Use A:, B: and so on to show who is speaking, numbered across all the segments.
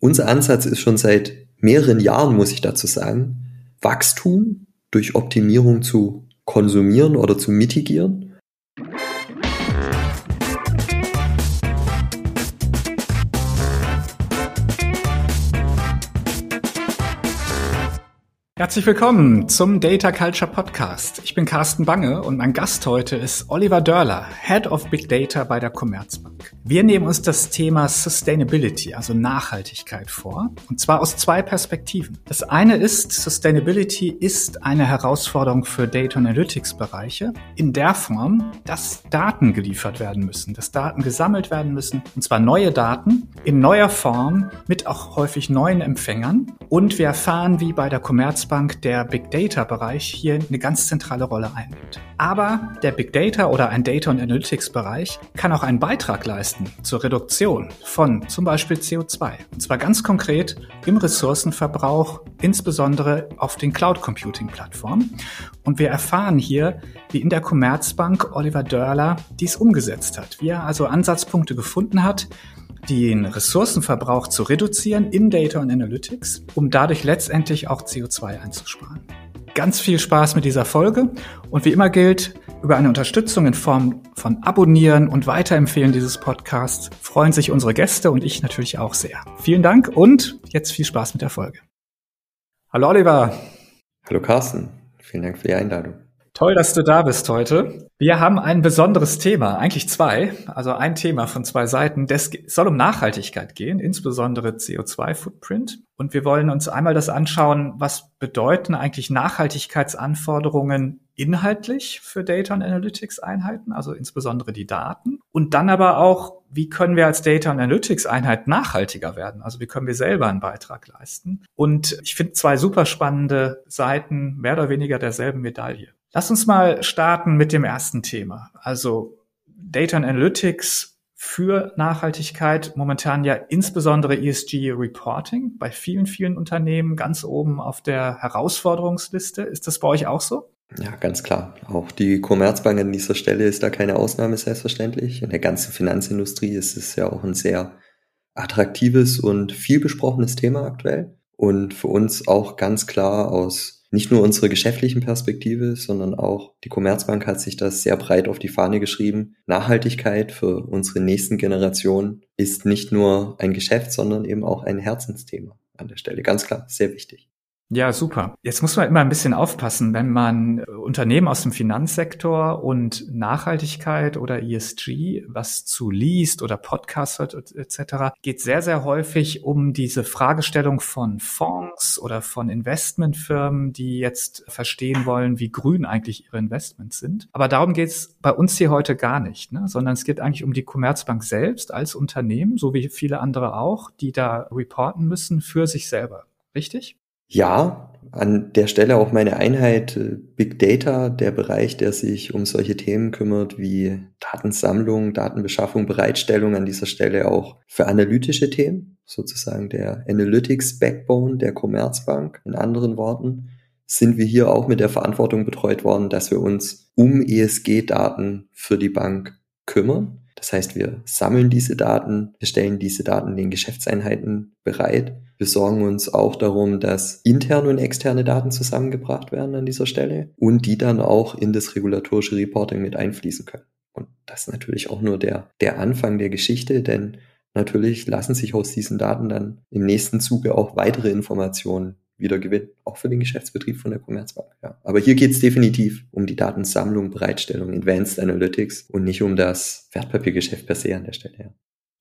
A: Unser Ansatz ist schon seit mehreren Jahren, muss ich dazu sagen, Wachstum durch Optimierung zu konsumieren oder zu mitigieren
B: Herzlich willkommen zum Data Culture Podcast. Ich bin Carsten Bange und mein Gast heute ist Oliver Dörler, Head of Big Data bei der Commerzbank. Wir nehmen uns das Thema Sustainability, also Nachhaltigkeit vor, und zwar aus zwei Perspektiven. Das eine ist, Sustainability ist eine Herausforderung für Data Analytics Bereiche in der Form, dass Daten geliefert werden müssen, dass Daten gesammelt werden müssen, und zwar neue Daten in neuer Form mit auch häufig neuen Empfängern. Und wir erfahren, wie bei der Commerzbank Commerzbank der Big Data Bereich hier eine ganz zentrale Rolle einnimmt. Aber der Big Data oder ein Data und Analytics Bereich kann auch einen Beitrag leisten zur Reduktion von zum Beispiel CO2. Und zwar ganz konkret im Ressourcenverbrauch, insbesondere auf den Cloud Computing Plattformen. Und wir erfahren hier, wie in der Commerzbank Oliver Dörler dies umgesetzt hat, wie er also Ansatzpunkte gefunden hat, den Ressourcenverbrauch zu reduzieren in Data und Analytics, um dadurch letztendlich auch CO2 einzusparen. Ganz viel Spaß mit dieser Folge und wie immer gilt, über eine Unterstützung in Form von Abonnieren und Weiterempfehlen dieses Podcasts freuen sich unsere Gäste und ich natürlich auch sehr. Vielen Dank und jetzt viel Spaß mit der Folge. Hallo Oliver.
A: Hallo Carsten. Vielen Dank für die Einladung.
B: Toll, dass du da bist heute. Wir haben ein besonderes Thema, eigentlich zwei, also ein Thema von zwei Seiten. Es soll um Nachhaltigkeit gehen, insbesondere CO2-Footprint. Und wir wollen uns einmal das anschauen, was bedeuten eigentlich Nachhaltigkeitsanforderungen inhaltlich für Data und Analytics Einheiten, also insbesondere die Daten. Und dann aber auch, wie können wir als Data und Analytics Einheit nachhaltiger werden? Also wie können wir selber einen Beitrag leisten? Und ich finde zwei super spannende Seiten mehr oder weniger derselben Medaille. Lass uns mal starten mit dem ersten Thema. Also Data and Analytics für Nachhaltigkeit, momentan ja insbesondere ESG Reporting bei vielen, vielen Unternehmen ganz oben auf der Herausforderungsliste. Ist das bei euch auch so?
A: Ja, ganz klar. Auch die Commerzbank an dieser Stelle ist da keine Ausnahme, selbstverständlich. In der ganzen Finanzindustrie ist es ja auch ein sehr attraktives und viel besprochenes Thema aktuell. Und für uns auch ganz klar aus nicht nur unsere geschäftlichen Perspektive, sondern auch die Commerzbank hat sich das sehr breit auf die Fahne geschrieben. Nachhaltigkeit für unsere nächsten Generationen ist nicht nur ein Geschäft, sondern eben auch ein Herzensthema an der Stelle. Ganz klar, sehr wichtig.
B: Ja, super. Jetzt muss man immer ein bisschen aufpassen, wenn man äh, Unternehmen aus dem Finanzsektor und Nachhaltigkeit oder ESG was zu liest oder Podcast hört etc., geht sehr, sehr häufig um diese Fragestellung von Fonds oder von Investmentfirmen, die jetzt verstehen wollen, wie grün eigentlich ihre Investments sind. Aber darum geht es bei uns hier heute gar nicht, ne? sondern es geht eigentlich um die Commerzbank selbst als Unternehmen, so wie viele andere auch, die da reporten müssen für sich selber. Richtig?
A: Ja, an der Stelle auch meine Einheit äh, Big Data, der Bereich, der sich um solche Themen kümmert wie Datensammlung, Datenbeschaffung, Bereitstellung an dieser Stelle auch für analytische Themen, sozusagen der Analytics Backbone der Commerzbank. In anderen Worten sind wir hier auch mit der Verantwortung betreut worden, dass wir uns um ESG-Daten für die Bank kümmern. Das heißt, wir sammeln diese Daten, wir stellen diese Daten den Geschäftseinheiten bereit. Wir sorgen uns auch darum, dass interne und externe Daten zusammengebracht werden an dieser Stelle und die dann auch in das regulatorische Reporting mit einfließen können. Und das ist natürlich auch nur der, der Anfang der Geschichte, denn natürlich lassen sich aus diesen Daten dann im nächsten Zuge auch weitere Informationen wieder Gewinn, auch für den Geschäftsbetrieb von der Commerzbank. Ja. Aber hier geht es definitiv um die Datensammlung, Bereitstellung, Advanced Analytics und nicht um das Wertpapiergeschäft per se an der Stelle. Ja.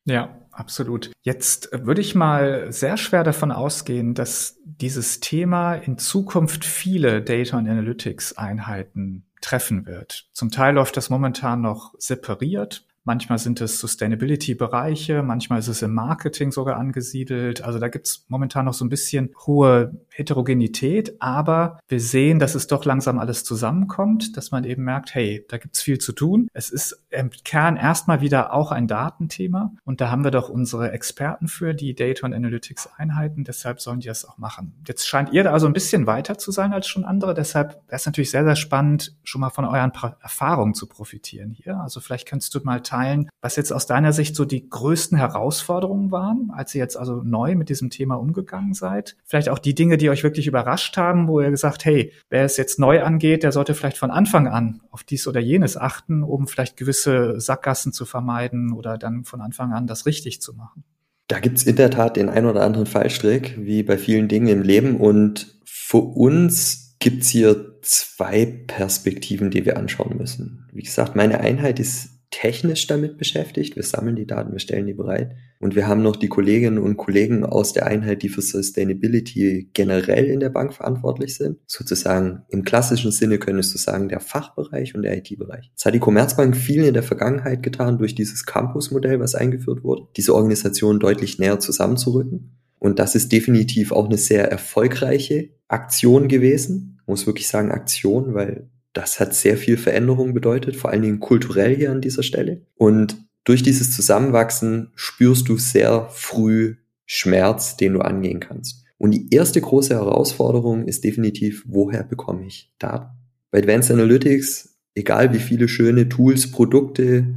B: Ja, absolut. Jetzt würde ich mal sehr schwer davon ausgehen, dass dieses Thema in Zukunft viele Data und Analytics Einheiten treffen wird. Zum Teil läuft das momentan noch separiert. Manchmal sind es Sustainability-Bereiche, manchmal ist es im Marketing sogar angesiedelt. Also da gibt es momentan noch so ein bisschen hohe Heterogenität, aber wir sehen, dass es doch langsam alles zusammenkommt, dass man eben merkt, hey, da gibt es viel zu tun. Es ist im Kern erstmal wieder auch ein Datenthema und da haben wir doch unsere Experten für die Data und Analytics Einheiten, deshalb sollen die das auch machen. Jetzt scheint ihr da also ein bisschen weiter zu sein als schon andere, deshalb wäre es natürlich sehr, sehr spannend, schon mal von euren Erfahrungen zu profitieren hier. Also vielleicht kannst du mal teilen, was jetzt aus deiner Sicht so die größten Herausforderungen waren, als ihr jetzt also neu mit diesem Thema umgegangen seid? Vielleicht auch die Dinge, die euch wirklich überrascht haben, wo ihr gesagt, hey, wer es jetzt neu angeht, der sollte vielleicht von Anfang an auf dies oder jenes achten, um vielleicht gewisse Sackgassen zu vermeiden oder dann von Anfang an das richtig zu machen.
A: Da gibt's in der Tat den ein oder anderen Fallstrick, wie bei vielen Dingen im Leben. Und für uns gibt's hier zwei Perspektiven, die wir anschauen müssen. Wie gesagt, meine Einheit ist technisch damit beschäftigt. Wir sammeln die Daten, wir stellen die bereit. Und wir haben noch die Kolleginnen und Kollegen aus der Einheit, die für Sustainability generell in der Bank verantwortlich sind. Sozusagen im klassischen Sinne könntest du sagen, der Fachbereich und der IT-Bereich. Das hat die Commerzbank viel in der Vergangenheit getan durch dieses Campus-Modell, was eingeführt wurde, diese Organisation deutlich näher zusammenzurücken. Und das ist definitiv auch eine sehr erfolgreiche Aktion gewesen. Ich muss wirklich sagen Aktion, weil das hat sehr viel Veränderung bedeutet, vor allen Dingen kulturell hier an dieser Stelle. Und durch dieses Zusammenwachsen spürst du sehr früh Schmerz, den du angehen kannst. Und die erste große Herausforderung ist definitiv, woher bekomme ich Daten? Bei Advanced Analytics, egal wie viele schöne Tools, Produkte,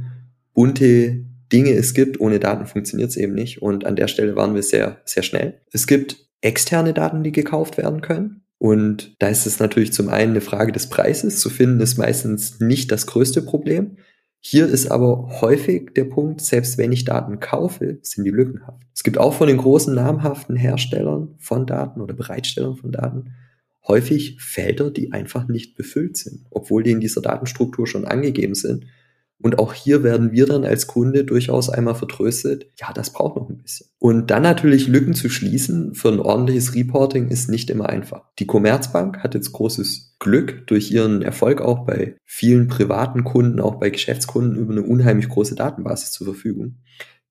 A: bunte Dinge es gibt, ohne Daten funktioniert es eben nicht. Und an der Stelle waren wir sehr, sehr schnell. Es gibt externe Daten, die gekauft werden können. Und da ist es natürlich zum einen eine Frage des Preises. Zu finden ist meistens nicht das größte Problem. Hier ist aber häufig der Punkt, selbst wenn ich Daten kaufe, sind die lückenhaft. Es gibt auch von den großen namhaften Herstellern von Daten oder Bereitstellern von Daten häufig Felder, die einfach nicht befüllt sind, obwohl die in dieser Datenstruktur schon angegeben sind. Und auch hier werden wir dann als Kunde durchaus einmal vertröstet, ja, das braucht noch ein bisschen. Und dann natürlich Lücken zu schließen für ein ordentliches Reporting ist nicht immer einfach. Die Commerzbank hat jetzt großes Glück durch ihren Erfolg auch bei vielen privaten Kunden, auch bei Geschäftskunden über eine unheimlich große Datenbasis zur Verfügung,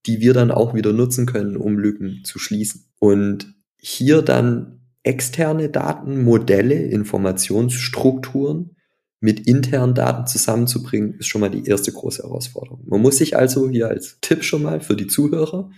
A: die wir dann auch wieder nutzen können, um Lücken zu schließen. Und hier dann externe Datenmodelle, Informationsstrukturen mit internen Daten zusammenzubringen, ist schon mal die erste große Herausforderung. Man muss sich also hier als Tipp schon mal für die Zuhörer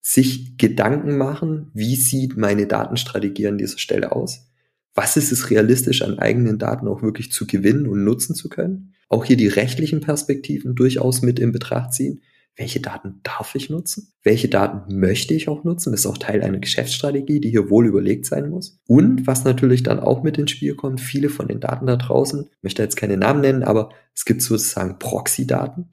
A: sich Gedanken machen, wie sieht meine Datenstrategie an dieser Stelle aus? Was ist es realistisch an eigenen Daten auch wirklich zu gewinnen und nutzen zu können? Auch hier die rechtlichen Perspektiven durchaus mit in Betracht ziehen welche Daten darf ich nutzen? Welche Daten möchte ich auch nutzen? Das ist auch Teil einer Geschäftsstrategie, die hier wohl überlegt sein muss. Und was natürlich dann auch mit ins Spiel kommt, viele von den Daten da draußen, ich möchte jetzt keine Namen nennen, aber es gibt sozusagen Proxy-Daten,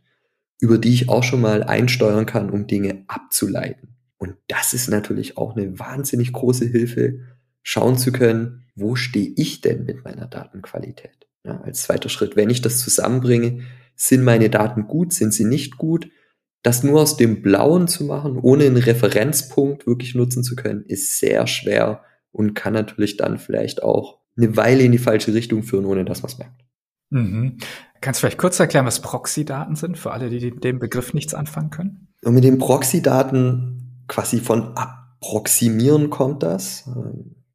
A: über die ich auch schon mal einsteuern kann, um Dinge abzuleiten. Und das ist natürlich auch eine wahnsinnig große Hilfe, schauen zu können, wo stehe ich denn mit meiner Datenqualität? Ja, als zweiter Schritt, wenn ich das zusammenbringe, sind meine Daten gut, sind sie nicht gut? Das nur aus dem Blauen zu machen, ohne einen Referenzpunkt wirklich nutzen zu können, ist sehr schwer und kann natürlich dann vielleicht auch eine Weile in die falsche Richtung führen, ohne dass man es merkt.
B: Mhm. Kannst du vielleicht kurz erklären, was Proxy-Daten sind, für alle, die mit dem Begriff nichts anfangen können?
A: Und mit den Proxy-Daten quasi von approximieren kommt das.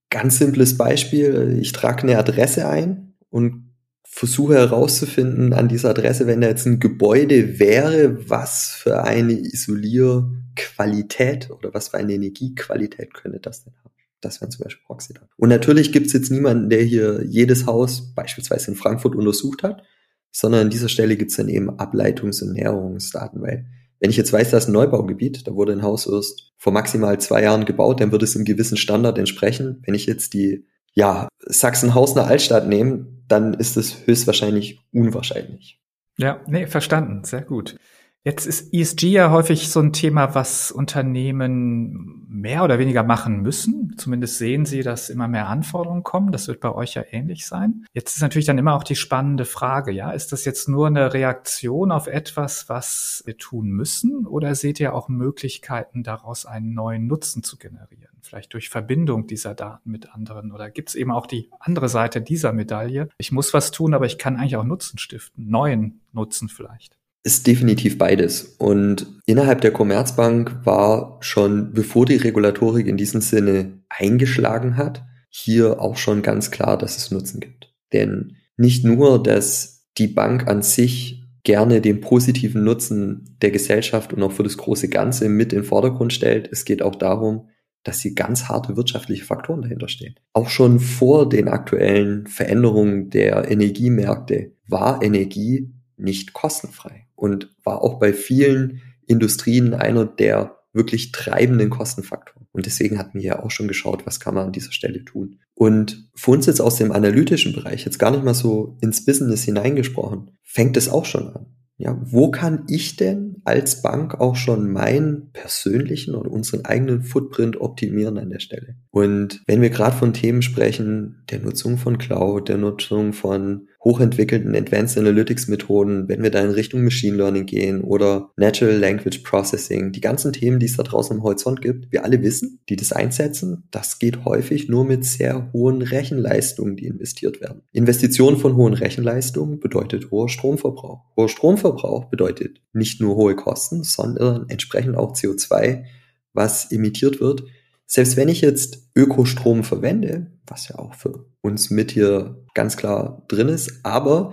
A: Ganz simples Beispiel, ich trage eine Adresse ein und versuche herauszufinden an dieser Adresse, wenn da jetzt ein Gebäude wäre, was für eine Isolierqualität oder was für eine Energiequalität könnte das denn haben? Das wären zum Beispiel Proxy-Daten. Und natürlich gibt es jetzt niemanden, der hier jedes Haus beispielsweise in Frankfurt untersucht hat, sondern an dieser Stelle gibt es dann eben Ableitungs- und Näherungsdaten, weil wenn ich jetzt weiß, da ist ein Neubaugebiet, da wurde ein Haus erst vor maximal zwei Jahren gebaut, dann wird es einem gewissen Standard entsprechen. Wenn ich jetzt die ja, Sachsenhausener Altstadt nehme, dann ist es höchstwahrscheinlich unwahrscheinlich.
B: Ja, nee, verstanden. Sehr gut. Jetzt ist ESG ja häufig so ein Thema, was Unternehmen mehr oder weniger machen müssen. Zumindest sehen sie, dass immer mehr Anforderungen kommen. Das wird bei euch ja ähnlich sein. Jetzt ist natürlich dann immer auch die spannende Frage, ja, ist das jetzt nur eine Reaktion auf etwas, was wir tun müssen? Oder seht ihr auch Möglichkeiten, daraus einen neuen Nutzen zu generieren? Vielleicht durch Verbindung dieser Daten mit anderen? Oder gibt es eben auch die andere Seite dieser Medaille? Ich muss was tun, aber ich kann eigentlich auch Nutzen stiften, neuen Nutzen vielleicht
A: ist definitiv beides. Und innerhalb der Commerzbank war schon, bevor die Regulatorik in diesem Sinne eingeschlagen hat, hier auch schon ganz klar, dass es Nutzen gibt. Denn nicht nur, dass die Bank an sich gerne den positiven Nutzen der Gesellschaft und auch für das große Ganze mit in den Vordergrund stellt, es geht auch darum, dass hier ganz harte wirtschaftliche Faktoren dahinter stehen. Auch schon vor den aktuellen Veränderungen der Energiemärkte war Energie nicht kostenfrei und war auch bei vielen Industrien einer der wirklich treibenden Kostenfaktoren. Und deswegen hatten wir ja auch schon geschaut, was kann man an dieser Stelle tun. Und für uns jetzt aus dem analytischen Bereich, jetzt gar nicht mal so ins Business hineingesprochen, fängt es auch schon an. Ja, wo kann ich denn als Bank auch schon meinen persönlichen oder unseren eigenen Footprint optimieren an der Stelle? Und wenn wir gerade von Themen sprechen, der Nutzung von Cloud, der Nutzung von hochentwickelten Advanced Analytics Methoden, wenn wir da in Richtung Machine Learning gehen oder Natural Language Processing, die ganzen Themen, die es da draußen im Horizont gibt, wir alle wissen, die das einsetzen, das geht häufig nur mit sehr hohen Rechenleistungen, die investiert werden. Investition von hohen Rechenleistungen bedeutet hoher Stromverbrauch. Hoher Stromverbrauch bedeutet nicht nur hohe Kosten, sondern entsprechend auch CO2, was emittiert wird, selbst wenn ich jetzt Ökostrom verwende, was ja auch für uns mit hier ganz klar drin ist, aber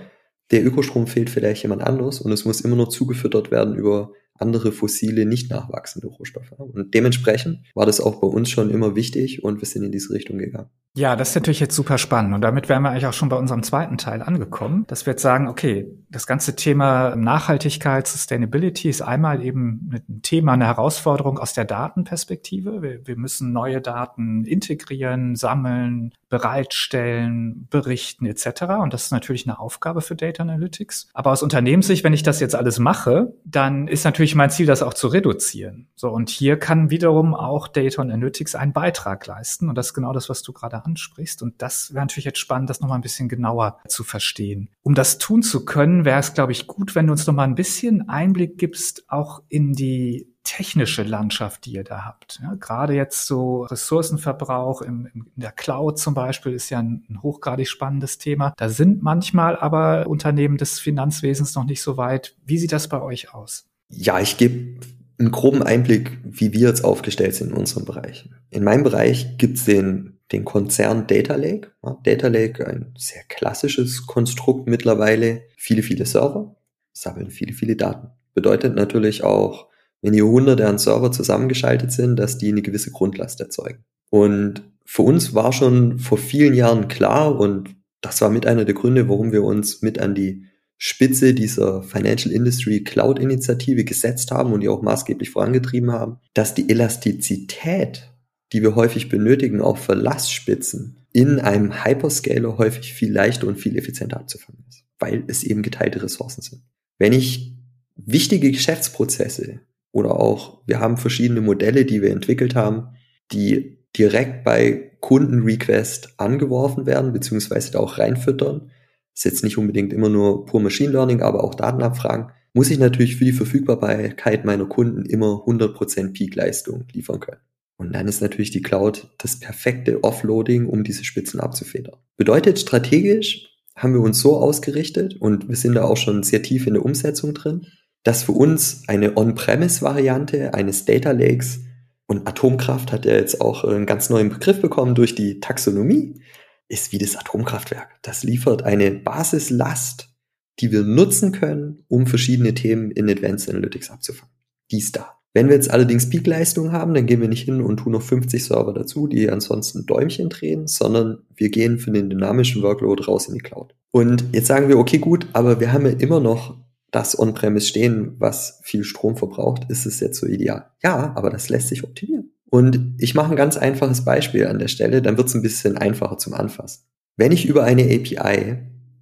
A: der Ökostrom fehlt vielleicht jemand anderes und es muss immer nur zugefüttert werden über andere fossile, nicht nachwachsende Rohstoffe. Und dementsprechend war das auch bei uns schon immer wichtig und wir sind in diese Richtung gegangen.
B: Ja, das ist natürlich jetzt super spannend. Und damit wären wir eigentlich auch schon bei unserem zweiten Teil angekommen, dass wir jetzt sagen, okay, das ganze Thema Nachhaltigkeit, Sustainability ist einmal eben ein Thema, eine Herausforderung aus der Datenperspektive. Wir, wir müssen neue Daten integrieren, sammeln, bereitstellen, berichten etc. Und das ist natürlich eine Aufgabe für Data Analytics. Aber aus Unternehmenssicht, wenn ich das jetzt alles mache, dann ist natürlich mein Ziel, das auch zu reduzieren. So, und hier kann wiederum auch Data Analytics einen Beitrag leisten. Und das ist genau das, was du gerade ansprichst. Und das wäre natürlich jetzt spannend, das nochmal ein bisschen genauer zu verstehen. Um das tun zu können, wäre es, glaube ich, gut, wenn du uns nochmal ein bisschen Einblick gibst, auch in die technische Landschaft, die ihr da habt. Ja, gerade jetzt so Ressourcenverbrauch im, in der Cloud zum Beispiel ist ja ein, ein, hochgradig spannendes Thema. Da sind manchmal aber Unternehmen des Finanzwesens noch nicht so weit. Wie sieht das bei euch aus?
A: Ja, ich gebe einen groben Einblick, wie wir jetzt aufgestellt sind in unserem Bereich. In meinem Bereich gibt's den, den Konzern Data Lake. Ja, Data Lake, ein sehr klassisches Konstrukt mittlerweile. Viele, viele Server, sammeln viele, viele Daten. Bedeutet natürlich auch wenn hier hunderte an Server zusammengeschaltet sind, dass die eine gewisse Grundlast erzeugen. Und für uns war schon vor vielen Jahren klar, und das war mit einer der Gründe, warum wir uns mit an die Spitze dieser Financial Industry Cloud Initiative gesetzt haben und die auch maßgeblich vorangetrieben haben, dass die Elastizität, die wir häufig benötigen, auch für Lastspitzen in einem Hyperscaler häufig viel leichter und viel effizienter abzufangen ist, weil es eben geteilte Ressourcen sind. Wenn ich wichtige Geschäftsprozesse oder auch, wir haben verschiedene Modelle, die wir entwickelt haben, die direkt bei Kundenrequest angeworfen werden, beziehungsweise da auch reinfüttern. Ist jetzt nicht unbedingt immer nur pur Machine Learning, aber auch Datenabfragen. Muss ich natürlich für die Verfügbarkeit meiner Kunden immer 100% Peak-Leistung liefern können. Und dann ist natürlich die Cloud das perfekte Offloading, um diese Spitzen abzufedern. Bedeutet strategisch haben wir uns so ausgerichtet und wir sind da auch schon sehr tief in der Umsetzung drin, dass für uns eine On-Premise-Variante eines Data Lakes und Atomkraft hat ja jetzt auch einen ganz neuen Begriff bekommen durch die Taxonomie, ist wie das Atomkraftwerk. Das liefert eine Basislast, die wir nutzen können, um verschiedene Themen in Advanced Analytics abzufangen. Die ist da. Wenn wir jetzt allerdings Peak-Leistung haben, dann gehen wir nicht hin und tun noch 50 Server dazu, die ansonsten Däumchen drehen, sondern wir gehen für den dynamischen Workload raus in die Cloud. Und jetzt sagen wir, okay, gut, aber wir haben ja immer noch das On-Premise stehen, was viel Strom verbraucht, ist es jetzt so ideal. Ja, aber das lässt sich optimieren. Und ich mache ein ganz einfaches Beispiel an der Stelle, dann wird es ein bisschen einfacher zum Anfassen. Wenn ich über eine API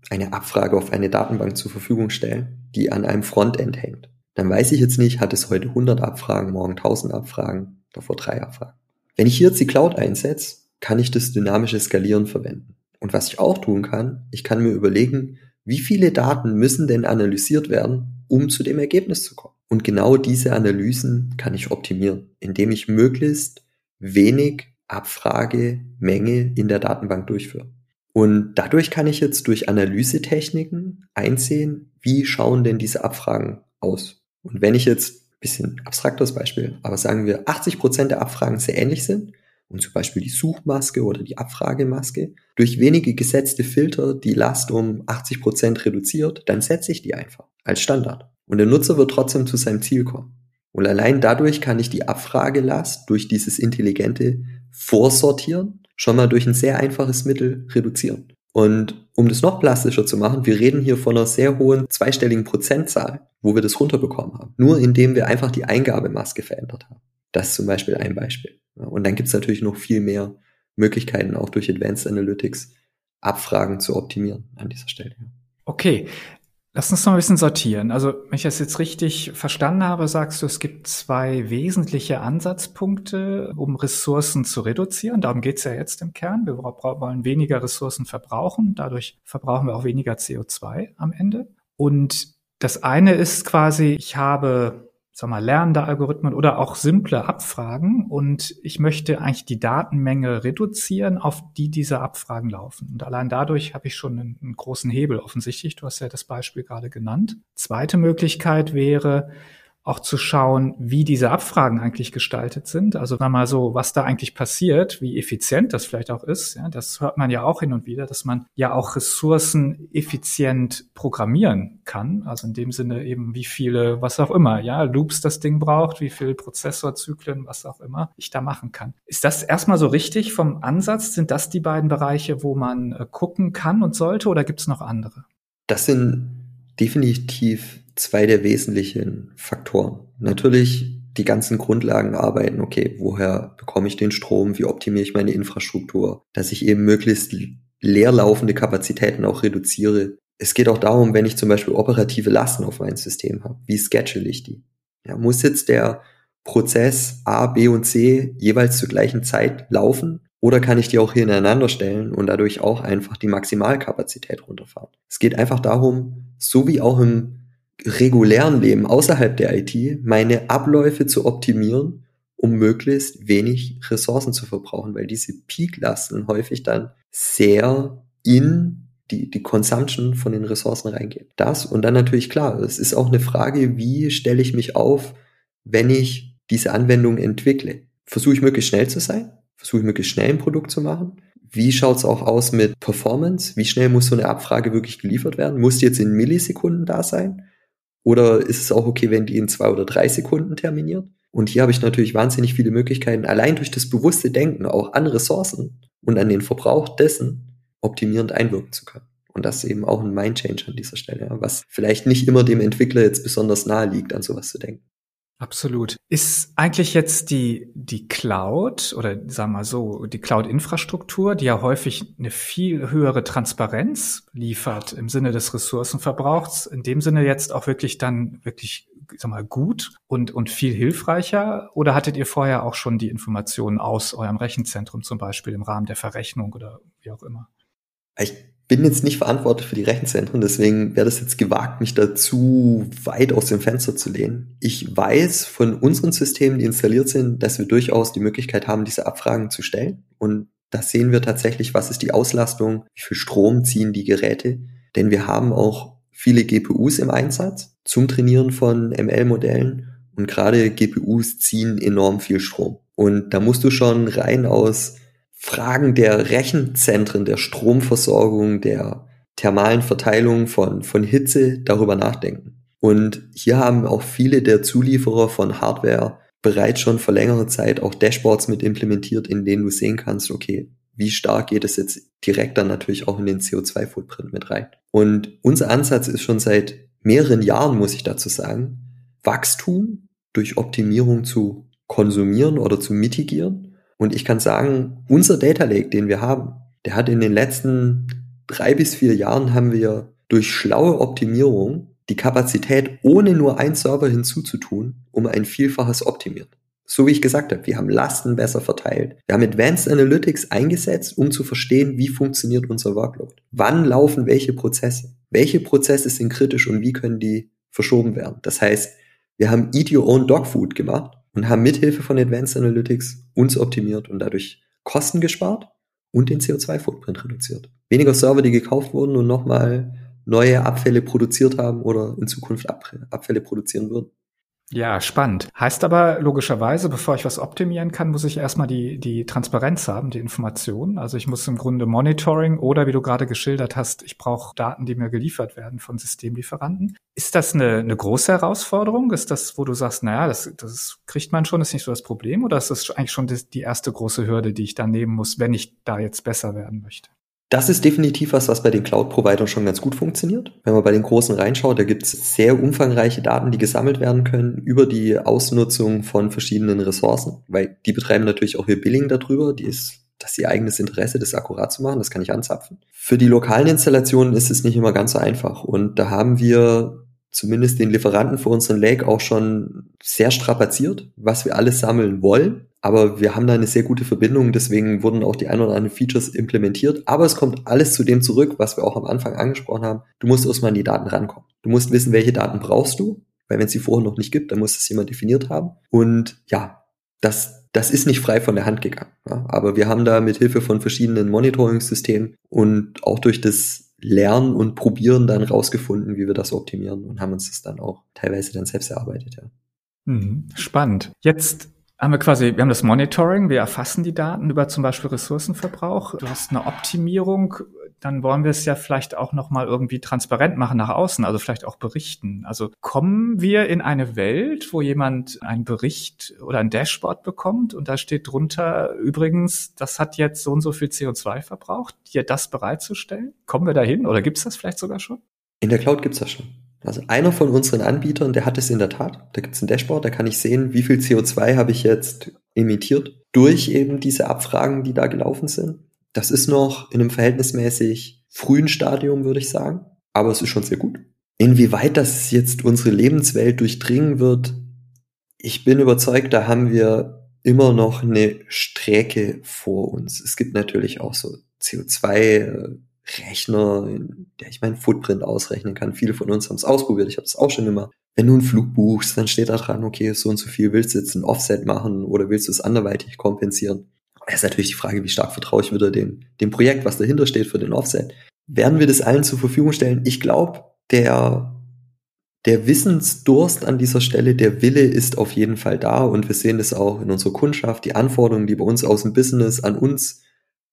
A: eine Abfrage auf eine Datenbank zur Verfügung stelle, die an einem Frontend hängt, dann weiß ich jetzt nicht, hat es heute 100 Abfragen, morgen 1000 Abfragen, davor drei Abfragen. Wenn ich hier jetzt die Cloud einsetze, kann ich das dynamische Skalieren verwenden. Und was ich auch tun kann, ich kann mir überlegen, wie viele Daten müssen denn analysiert werden, um zu dem Ergebnis zu kommen? Und genau diese Analysen kann ich optimieren, indem ich möglichst wenig Abfragemenge in der Datenbank durchführe. Und dadurch kann ich jetzt durch Analysetechniken einsehen, wie schauen denn diese Abfragen aus. Und wenn ich jetzt bisschen abstraktes Beispiel, aber sagen wir 80 Prozent der Abfragen sehr ähnlich sind, und zum Beispiel die Suchmaske oder die Abfragemaske durch wenige gesetzte Filter die Last um 80 Prozent reduziert, dann setze ich die einfach als Standard. Und der Nutzer wird trotzdem zu seinem Ziel kommen. Und allein dadurch kann ich die Abfragelast durch dieses intelligente Vorsortieren schon mal durch ein sehr einfaches Mittel reduzieren. Und um das noch plastischer zu machen, wir reden hier von einer sehr hohen zweistelligen Prozentzahl, wo wir das runterbekommen haben. Nur indem wir einfach die Eingabemaske verändert haben. Das ist zum Beispiel ein Beispiel. Und dann gibt es natürlich noch viel mehr Möglichkeiten, auch durch Advanced Analytics Abfragen zu optimieren an dieser Stelle.
B: Okay, Lass uns noch ein bisschen sortieren. Also, wenn ich das jetzt richtig verstanden habe, sagst du, es gibt zwei wesentliche Ansatzpunkte, um Ressourcen zu reduzieren. Darum geht's ja jetzt im Kern. Wir wollen weniger Ressourcen verbrauchen. Dadurch verbrauchen wir auch weniger CO2 am Ende. Und das eine ist quasi, ich habe sag mal, lernende Algorithmen oder auch simple Abfragen und ich möchte eigentlich die Datenmenge reduzieren, auf die diese Abfragen laufen. Und allein dadurch habe ich schon einen, einen großen Hebel offensichtlich. Du hast ja das Beispiel gerade genannt. Zweite Möglichkeit wäre, auch zu schauen, wie diese Abfragen eigentlich gestaltet sind. Also wenn mal so, was da eigentlich passiert, wie effizient das vielleicht auch ist. Ja, das hört man ja auch hin und wieder, dass man ja auch Ressourcen effizient programmieren kann. Also in dem Sinne eben, wie viele, was auch immer, ja, Loops das Ding braucht, wie viel Prozessorzyklen, was auch immer ich da machen kann. Ist das erstmal so richtig vom Ansatz? Sind das die beiden Bereiche, wo man äh, gucken kann und sollte oder gibt es noch andere?
A: Das sind definitiv zwei der wesentlichen Faktoren. Natürlich die ganzen Grundlagen arbeiten, okay, woher bekomme ich den Strom, wie optimiere ich meine Infrastruktur, dass ich eben möglichst leerlaufende Kapazitäten auch reduziere. Es geht auch darum, wenn ich zum Beispiel operative Lasten auf mein System habe, wie schedule ich die? Ja, muss jetzt der Prozess A, B und C jeweils zur gleichen Zeit laufen oder kann ich die auch hier ineinander stellen und dadurch auch einfach die Maximalkapazität runterfahren? Es geht einfach darum, so wie auch im regulären Leben außerhalb der IT meine Abläufe zu optimieren, um möglichst wenig Ressourcen zu verbrauchen, weil diese Peaklasten häufig dann sehr in die, die Consumption von den Ressourcen reingehen. Das und dann natürlich klar, es ist auch eine Frage, wie stelle ich mich auf, wenn ich diese Anwendung entwickle. Versuche ich möglichst schnell zu sein? Versuche ich möglichst schnell ein Produkt zu machen? Wie schaut es auch aus mit Performance? Wie schnell muss so eine Abfrage wirklich geliefert werden? Muss die jetzt in Millisekunden da sein? Oder ist es auch okay, wenn die in zwei oder drei Sekunden terminiert? Und hier habe ich natürlich wahnsinnig viele Möglichkeiten, allein durch das bewusste Denken auch an Ressourcen und an den Verbrauch dessen optimierend einwirken zu können. Und das ist eben auch ein Mind-Change an dieser Stelle, was vielleicht nicht immer dem Entwickler jetzt besonders nahe liegt, an sowas zu denken.
B: Absolut. Ist eigentlich jetzt die, die Cloud oder sagen wir mal so, die Cloud-Infrastruktur, die ja häufig eine viel höhere Transparenz liefert im Sinne des Ressourcenverbrauchs, in dem Sinne jetzt auch wirklich dann wirklich, sag mal, gut und, und viel hilfreicher? Oder hattet ihr vorher auch schon die Informationen aus eurem Rechenzentrum zum Beispiel im Rahmen der Verrechnung oder wie auch immer?
A: Ich bin jetzt nicht verantwortlich für die Rechenzentren, deswegen wäre das jetzt gewagt, mich da zu weit aus dem Fenster zu lehnen. Ich weiß von unseren Systemen, die installiert sind, dass wir durchaus die Möglichkeit haben, diese Abfragen zu stellen. Und da sehen wir tatsächlich, was ist die Auslastung, wie viel Strom ziehen die Geräte. Denn wir haben auch viele GPUs im Einsatz zum Trainieren von ML-Modellen. Und gerade GPUs ziehen enorm viel Strom. Und da musst du schon rein aus Fragen der Rechenzentren, der Stromversorgung, der thermalen Verteilung von, von Hitze darüber nachdenken. Und hier haben auch viele der Zulieferer von Hardware bereits schon vor längerer Zeit auch Dashboards mit implementiert, in denen du sehen kannst, okay, wie stark geht es jetzt direkt dann natürlich auch in den CO2-Footprint mit rein. Und unser Ansatz ist schon seit mehreren Jahren, muss ich dazu sagen, Wachstum durch Optimierung zu konsumieren oder zu mitigieren und ich kann sagen, unser Data Lake, den wir haben, der hat in den letzten drei bis vier Jahren haben wir durch schlaue Optimierung die Kapazität, ohne nur ein Server hinzuzutun, um ein Vielfaches optimiert. So wie ich gesagt habe, wir haben Lasten besser verteilt. Wir haben Advanced Analytics eingesetzt, um zu verstehen, wie funktioniert unser Workload. Wann laufen welche Prozesse? Welche Prozesse sind kritisch und wie können die verschoben werden? Das heißt, wir haben Eat Your Own Dog Food gemacht und haben mithilfe von Advanced Analytics uns optimiert und dadurch Kosten gespart und den CO2-Footprint reduziert. Weniger Server, die gekauft wurden und nochmal neue Abfälle produziert haben oder in Zukunft Abfälle produzieren würden.
B: Ja, spannend. Heißt aber logischerweise, bevor ich was optimieren kann, muss ich erstmal die, die Transparenz haben, die Informationen. Also ich muss im Grunde Monitoring oder wie du gerade geschildert hast, ich brauche Daten, die mir geliefert werden von Systemlieferanten. Ist das eine, eine große Herausforderung? Ist das, wo du sagst, naja, das, das kriegt man schon, ist nicht so das Problem? Oder ist das eigentlich schon die erste große Hürde, die ich da nehmen muss, wenn ich da jetzt besser werden möchte?
A: Das ist definitiv was, was bei den Cloud-Providern schon ganz gut funktioniert. Wenn man bei den großen reinschaut, da gibt es sehr umfangreiche Daten, die gesammelt werden können über die Ausnutzung von verschiedenen Ressourcen, weil die betreiben natürlich auch ihr Billing darüber, die ist das ist ihr eigenes Interesse, das akkurat zu machen, das kann ich anzapfen. Für die lokalen Installationen ist es nicht immer ganz so einfach und da haben wir zumindest den Lieferanten für unseren Lake auch schon sehr strapaziert, was wir alles sammeln wollen. Aber wir haben da eine sehr gute Verbindung, deswegen wurden auch die ein oder anderen Features implementiert. Aber es kommt alles zu dem zurück, was wir auch am Anfang angesprochen haben. Du musst erstmal an die Daten rankommen. Du musst wissen, welche Daten brauchst du, weil wenn es sie vorher noch nicht gibt, dann muss es jemand definiert haben. Und ja, das, das ist nicht frei von der Hand gegangen. Ja. Aber wir haben da mit Hilfe von verschiedenen Monitoring-Systemen und auch durch das Lernen und Probieren dann rausgefunden, wie wir das optimieren und haben uns das dann auch teilweise dann selbst erarbeitet. Ja.
B: Mhm. Spannend. Jetzt haben wir quasi, wir haben das Monitoring, wir erfassen die Daten über zum Beispiel Ressourcenverbrauch. Du hast eine Optimierung, dann wollen wir es ja vielleicht auch nochmal irgendwie transparent machen nach außen, also vielleicht auch berichten. Also kommen wir in eine Welt, wo jemand einen Bericht oder ein Dashboard bekommt und da steht drunter, übrigens, das hat jetzt so und so viel CO2 verbraucht, dir das bereitzustellen? Kommen wir dahin oder gibt es das vielleicht sogar schon?
A: In der Cloud gibt es das schon. Also einer von unseren Anbietern, der hat es in der Tat. Da gibt es ein Dashboard, da kann ich sehen, wie viel CO2 habe ich jetzt emittiert durch eben diese Abfragen, die da gelaufen sind. Das ist noch in einem verhältnismäßig frühen Stadium, würde ich sagen. Aber es ist schon sehr gut. Inwieweit das jetzt unsere Lebenswelt durchdringen wird, ich bin überzeugt, da haben wir immer noch eine Strecke vor uns. Es gibt natürlich auch so CO2 Rechner, der ich meinen Footprint ausrechnen kann. Viele von uns haben es ausprobiert, ich habe es auch schon immer. Wenn du einen Flug buchst, dann steht da dran, okay, so und so viel willst du jetzt ein Offset machen oder willst du es anderweitig kompensieren? Das ist natürlich die Frage, wie stark vertraue ich wieder dem, dem Projekt, was dahinter steht für den Offset. Werden wir das allen zur Verfügung stellen? Ich glaube, der, der Wissensdurst an dieser Stelle, der Wille ist auf jeden Fall da und wir sehen das auch in unserer Kundschaft. Die Anforderungen, die bei uns aus dem Business an uns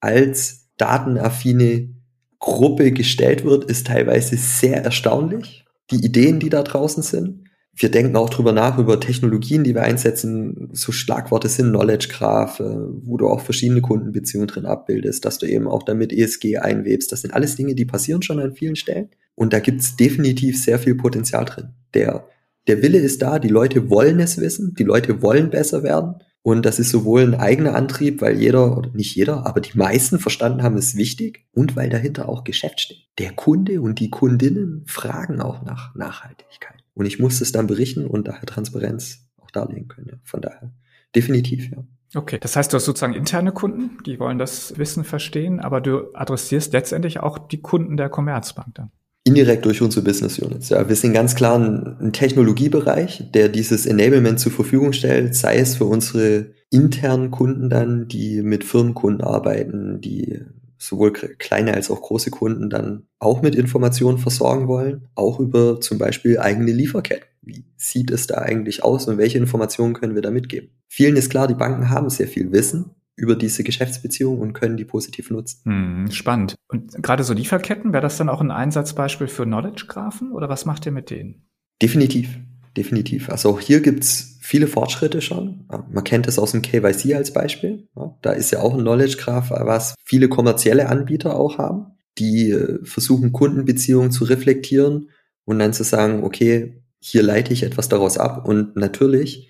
A: als datenaffine Gruppe gestellt wird, ist teilweise sehr erstaunlich. Die Ideen, die da draußen sind. Wir denken auch drüber nach, über Technologien, die wir einsetzen. So Schlagworte sind Knowledge Graph, äh, wo du auch verschiedene Kundenbeziehungen drin abbildest, dass du eben auch damit ESG einwebst. Das sind alles Dinge, die passieren schon an vielen Stellen. Und da gibt's definitiv sehr viel Potenzial drin. Der, der Wille ist da, die Leute wollen es wissen, die Leute wollen besser werden. Und das ist sowohl ein eigener Antrieb, weil jeder, oder nicht jeder, aber die meisten verstanden haben, es ist wichtig und weil dahinter auch Geschäft steht. Der Kunde und die Kundinnen fragen auch nach Nachhaltigkeit. Und ich muss es dann berichten und daher Transparenz auch darlegen können. Ja. Von daher definitiv, ja.
B: Okay, das heißt, du hast sozusagen interne Kunden, die wollen das Wissen verstehen, aber du adressierst letztendlich auch die Kunden der Commerzbank dann.
A: Indirekt durch unsere Business Units. Ja, wir sind ganz klar ein, ein Technologiebereich, der dieses Enablement zur Verfügung stellt, sei es für unsere internen Kunden dann, die mit Firmenkunden arbeiten, die sowohl kleine als auch große Kunden dann auch mit Informationen versorgen wollen, auch über zum Beispiel eigene Lieferketten. Wie sieht es da eigentlich aus und welche Informationen können wir da mitgeben? Vielen ist klar, die Banken haben sehr viel Wissen, über diese Geschäftsbeziehung und können die positiv nutzen.
B: Hm, spannend. Und gerade so Lieferketten, wäre das dann auch ein Einsatzbeispiel für Knowledge-Graphen oder was macht ihr mit denen?
A: Definitiv, definitiv. Also auch hier gibt's viele Fortschritte schon. Man kennt es aus dem KYC als Beispiel. Da ist ja auch ein Knowledge Graph, was viele kommerzielle Anbieter auch haben, die äh, versuchen, Kundenbeziehungen zu reflektieren und dann zu sagen, okay, hier leite ich etwas daraus ab und natürlich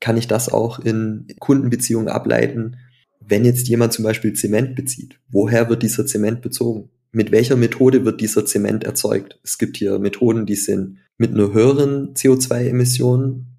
A: kann ich das auch in Kundenbeziehungen ableiten, wenn jetzt jemand zum Beispiel Zement bezieht, woher wird dieser Zement bezogen? Mit welcher Methode wird dieser Zement erzeugt? Es gibt hier Methoden, die sind mit einer höheren CO2-Emission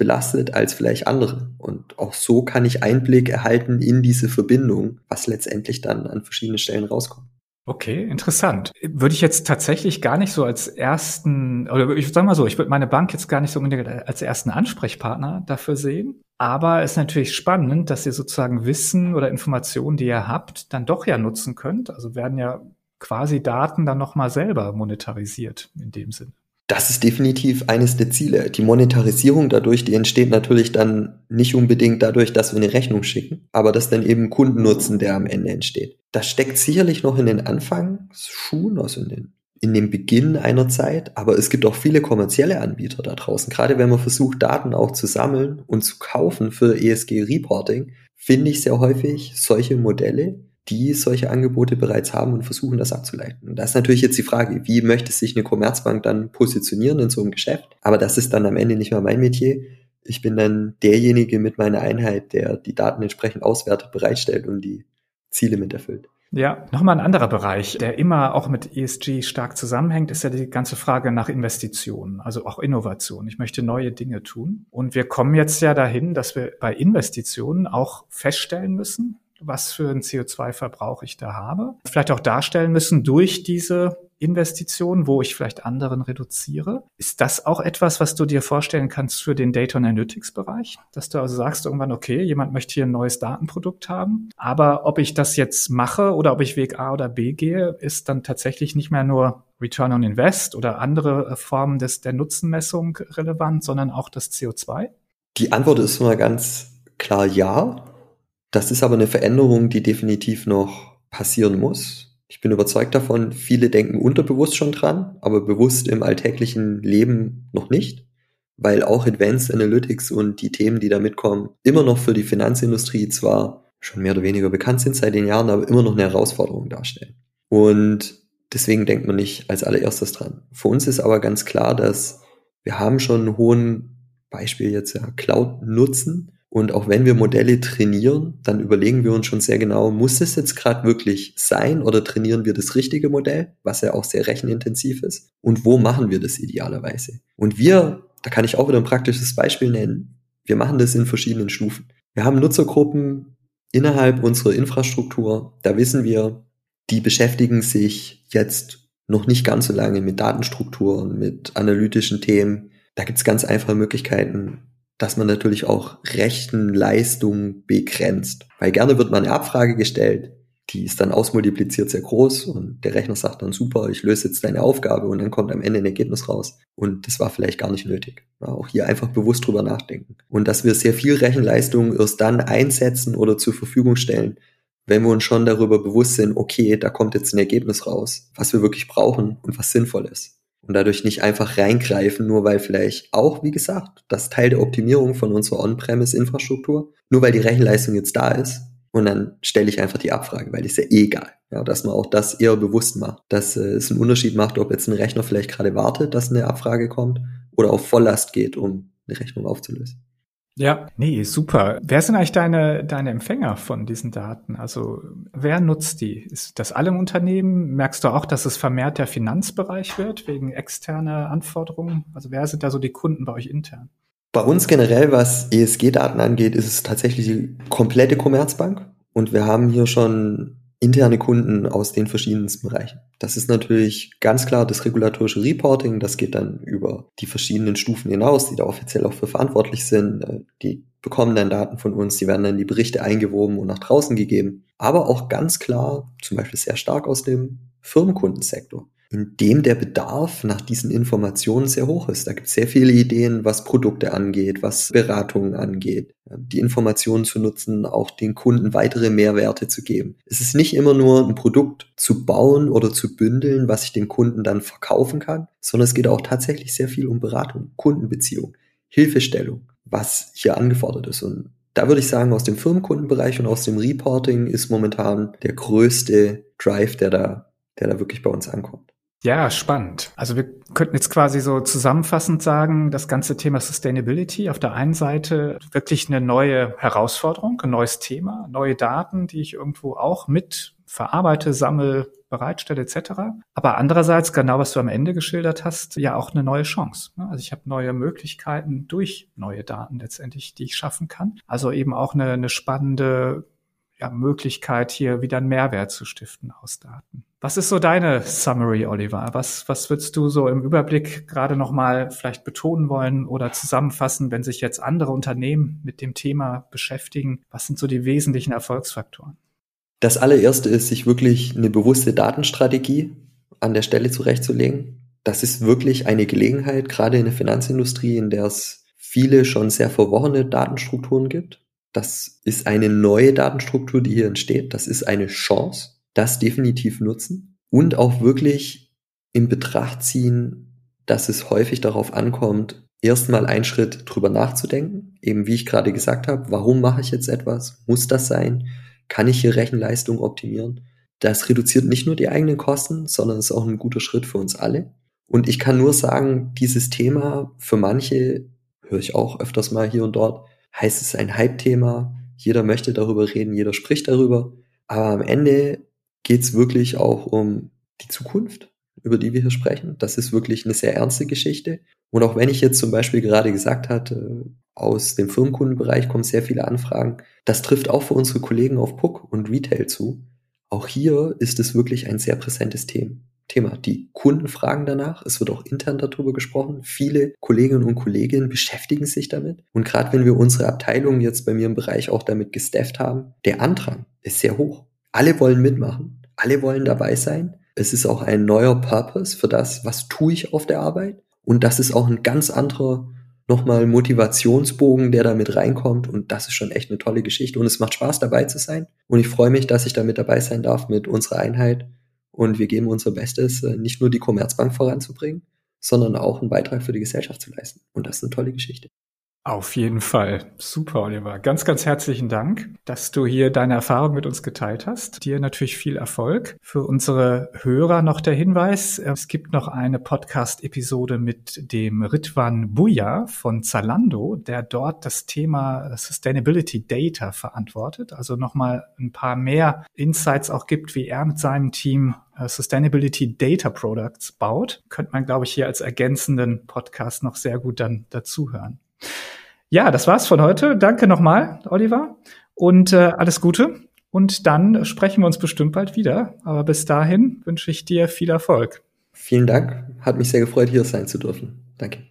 A: belastet als vielleicht andere. Und auch so kann ich Einblick erhalten in diese Verbindung, was letztendlich dann an verschiedenen Stellen rauskommt.
B: Okay, interessant. Würde ich jetzt tatsächlich gar nicht so als ersten, oder ich sag mal so, ich würde meine Bank jetzt gar nicht so unbedingt als ersten Ansprechpartner dafür sehen. Aber es ist natürlich spannend, dass ihr sozusagen Wissen oder Informationen, die ihr habt, dann doch ja nutzen könnt. Also werden ja quasi Daten dann nochmal selber monetarisiert in dem Sinn.
A: Das ist definitiv eines der Ziele. Die Monetarisierung dadurch, die entsteht natürlich dann nicht unbedingt dadurch, dass wir eine Rechnung schicken, aber dass dann eben Kundennutzen, der am Ende entsteht. Das steckt sicherlich noch in den Anfangsschuhen, also in, den, in dem Beginn einer Zeit, aber es gibt auch viele kommerzielle Anbieter da draußen. Gerade wenn man versucht, Daten auch zu sammeln und zu kaufen für ESG-Reporting, finde ich sehr häufig solche Modelle, die solche Angebote bereits haben und versuchen, das abzuleiten. Und da ist natürlich jetzt die Frage, wie möchte sich eine Commerzbank dann positionieren in so einem Geschäft? Aber das ist dann am Ende nicht mehr mein Metier. Ich bin dann derjenige mit meiner Einheit, der die Daten entsprechend auswertet, bereitstellt und die Ziele mit erfüllt.
B: Ja, nochmal ein anderer Bereich, der immer auch mit ESG stark zusammenhängt, ist ja die ganze Frage nach Investitionen, also auch Innovation. Ich möchte neue Dinge tun. Und wir kommen jetzt ja dahin, dass wir bei Investitionen auch feststellen müssen, was für einen CO2-Verbrauch ich da habe. Vielleicht auch darstellen müssen durch diese Investitionen, wo ich vielleicht anderen reduziere. Ist das auch etwas, was du dir vorstellen kannst für den Data Analytics Bereich? Dass du also sagst irgendwann, okay, jemand möchte hier ein neues Datenprodukt haben, aber ob ich das jetzt mache oder ob ich Weg A oder B gehe, ist dann tatsächlich nicht mehr nur Return on Invest oder andere Formen des, der Nutzenmessung relevant, sondern auch das CO2?
A: Die Antwort ist immer ganz klar ja. Das ist aber eine Veränderung, die definitiv noch passieren muss. Ich bin überzeugt davon, viele denken unterbewusst schon dran, aber bewusst im alltäglichen Leben noch nicht, weil auch Advanced Analytics und die Themen, die da mitkommen, immer noch für die Finanzindustrie zwar schon mehr oder weniger bekannt sind seit den Jahren, aber immer noch eine Herausforderung darstellen. Und deswegen denkt man nicht als allererstes dran. Für uns ist aber ganz klar, dass wir haben schon einen hohen Beispiel jetzt ja Cloud-Nutzen und auch wenn wir Modelle trainieren, dann überlegen wir uns schon sehr genau, muss es jetzt gerade wirklich sein oder trainieren wir das richtige Modell, was ja auch sehr rechenintensiv ist? Und wo machen wir das idealerweise? Und wir, da kann ich auch wieder ein praktisches Beispiel nennen, wir machen das in verschiedenen Stufen. Wir haben Nutzergruppen innerhalb unserer Infrastruktur, da wissen wir, die beschäftigen sich jetzt noch nicht ganz so lange mit Datenstrukturen, mit analytischen Themen. Da gibt es ganz einfache Möglichkeiten, dass man natürlich auch Rechenleistung begrenzt. Weil gerne wird mal eine Abfrage gestellt, die ist dann ausmultipliziert sehr groß und der Rechner sagt dann super, ich löse jetzt deine Aufgabe und dann kommt am Ende ein Ergebnis raus. Und das war vielleicht gar nicht nötig. Ja, auch hier einfach bewusst drüber nachdenken. Und dass wir sehr viel Rechenleistung erst dann einsetzen oder zur Verfügung stellen, wenn wir uns schon darüber bewusst sind, okay, da kommt jetzt ein Ergebnis raus, was wir wirklich brauchen und was sinnvoll ist und dadurch nicht einfach reingreifen, nur weil vielleicht auch, wie gesagt, das Teil der Optimierung von unserer On-Premise-Infrastruktur, nur weil die Rechenleistung jetzt da ist und dann stelle ich einfach die Abfrage, weil ist ja eh egal. Ja, dass man auch das eher bewusst macht, dass äh, es einen Unterschied macht, ob jetzt ein Rechner vielleicht gerade wartet, dass eine Abfrage kommt oder auf Volllast geht, um eine Rechnung aufzulösen.
B: Ja, nee, super. Wer sind eigentlich deine, deine Empfänger von diesen Daten? Also wer nutzt die? Ist das alle im Unternehmen? Merkst du auch, dass es vermehrt der Finanzbereich wird wegen externer Anforderungen? Also wer sind da so die Kunden bei euch intern?
A: Bei uns generell, was ESG-Daten angeht, ist es tatsächlich die komplette Commerzbank. Und wir haben hier schon interne Kunden aus den verschiedensten Bereichen. Das ist natürlich ganz klar das regulatorische Reporting. Das geht dann über die verschiedenen Stufen hinaus, die da offiziell auch für verantwortlich sind. Äh, die bekommen dann Daten von uns, die werden dann in die Berichte eingewoben und nach draußen gegeben. Aber auch ganz klar, zum Beispiel sehr stark aus dem Firmenkundensektor in dem der Bedarf nach diesen Informationen sehr hoch ist. Da gibt es sehr viele Ideen, was Produkte angeht, was Beratungen angeht, die Informationen zu nutzen, auch den Kunden weitere Mehrwerte zu geben. Es ist nicht immer nur ein Produkt zu bauen oder zu bündeln, was ich den Kunden dann verkaufen kann, sondern es geht auch tatsächlich sehr viel um Beratung, Kundenbeziehung, Hilfestellung, was hier angefordert ist. Und da würde ich sagen, aus dem Firmenkundenbereich und aus dem Reporting ist momentan der größte Drive, der da, der da wirklich bei uns ankommt.
B: Ja, spannend. Also wir könnten jetzt quasi so zusammenfassend sagen, das ganze Thema Sustainability auf der einen Seite wirklich eine neue Herausforderung, ein neues Thema, neue Daten, die ich irgendwo auch mit verarbeite, sammle, bereitstelle etc. Aber andererseits, genau was du am Ende geschildert hast, ja auch eine neue Chance. Ne? Also ich habe neue Möglichkeiten durch neue Daten letztendlich, die ich schaffen kann. Also eben auch eine, eine spannende ja, Möglichkeit, hier wieder einen Mehrwert zu stiften aus Daten. Was ist so deine Summary, Oliver? Was, was würdest du so im Überblick gerade nochmal vielleicht betonen wollen oder zusammenfassen, wenn sich jetzt andere Unternehmen mit dem Thema beschäftigen? Was sind so die wesentlichen Erfolgsfaktoren?
A: Das allererste ist, sich wirklich eine bewusste Datenstrategie an der Stelle zurechtzulegen. Das ist wirklich eine Gelegenheit, gerade in der Finanzindustrie, in der es viele schon sehr verworrene Datenstrukturen gibt. Das ist eine neue Datenstruktur, die hier entsteht. Das ist eine Chance das definitiv nutzen und auch wirklich in Betracht ziehen, dass es häufig darauf ankommt, erstmal einen Schritt drüber nachzudenken, eben wie ich gerade gesagt habe, warum mache ich jetzt etwas? Muss das sein? kann ich hier Rechenleistung optimieren. Das reduziert nicht nur die eigenen Kosten, sondern ist auch ein guter Schritt für uns alle. Und ich kann nur sagen, dieses Thema für manche, höre ich auch öfters mal hier und dort, heißt es ein Hype-Thema. Jeder möchte darüber reden, jeder spricht darüber. Aber am Ende geht es wirklich auch um die Zukunft, über die wir hier sprechen. Das ist wirklich eine sehr ernste Geschichte. Und auch wenn ich jetzt zum Beispiel gerade gesagt hatte, aus dem Firmenkundenbereich kommen sehr viele Anfragen, das trifft auch für unsere Kollegen auf Puck und Retail zu. Auch hier ist es wirklich ein sehr präsentes Thema. Thema. Die Kunden fragen danach. Es wird auch intern darüber gesprochen. Viele Kolleginnen und Kollegen beschäftigen sich damit. Und gerade wenn wir unsere Abteilung jetzt bei mir im Bereich auch damit gestafft haben, der Andrang ist sehr hoch. Alle wollen mitmachen. Alle wollen dabei sein. Es ist auch ein neuer Purpose für das, was tue ich auf der Arbeit. Und das ist auch ein ganz anderer nochmal Motivationsbogen, der da mit reinkommt. Und das ist schon echt eine tolle Geschichte. Und es macht Spaß, dabei zu sein. Und ich freue mich, dass ich da mit dabei sein darf mit unserer Einheit und wir geben unser Bestes, äh, nicht nur die Commerzbank voranzubringen, sondern auch einen Beitrag für die Gesellschaft zu leisten. Und das ist eine tolle Geschichte.
B: Auf jeden Fall. Super, Oliver. Ganz, ganz herzlichen Dank, dass du hier deine Erfahrung mit uns geteilt hast. Dir natürlich viel Erfolg. Für unsere Hörer noch der Hinweis, es gibt noch eine Podcast-Episode mit dem Ritwan Buya von Zalando, der dort das Thema Sustainability Data verantwortet. Also nochmal ein paar mehr Insights auch gibt, wie er mit seinem Team äh, Sustainability Data Products baut. Könnte man, glaube ich, hier als ergänzenden Podcast noch sehr gut dann dazuhören. Ja, das war's von heute. Danke nochmal, Oliver. Und äh, alles Gute. Und dann sprechen wir uns bestimmt bald wieder. Aber bis dahin wünsche ich dir viel Erfolg.
A: Vielen Dank. Hat mich sehr gefreut, hier sein zu dürfen. Danke.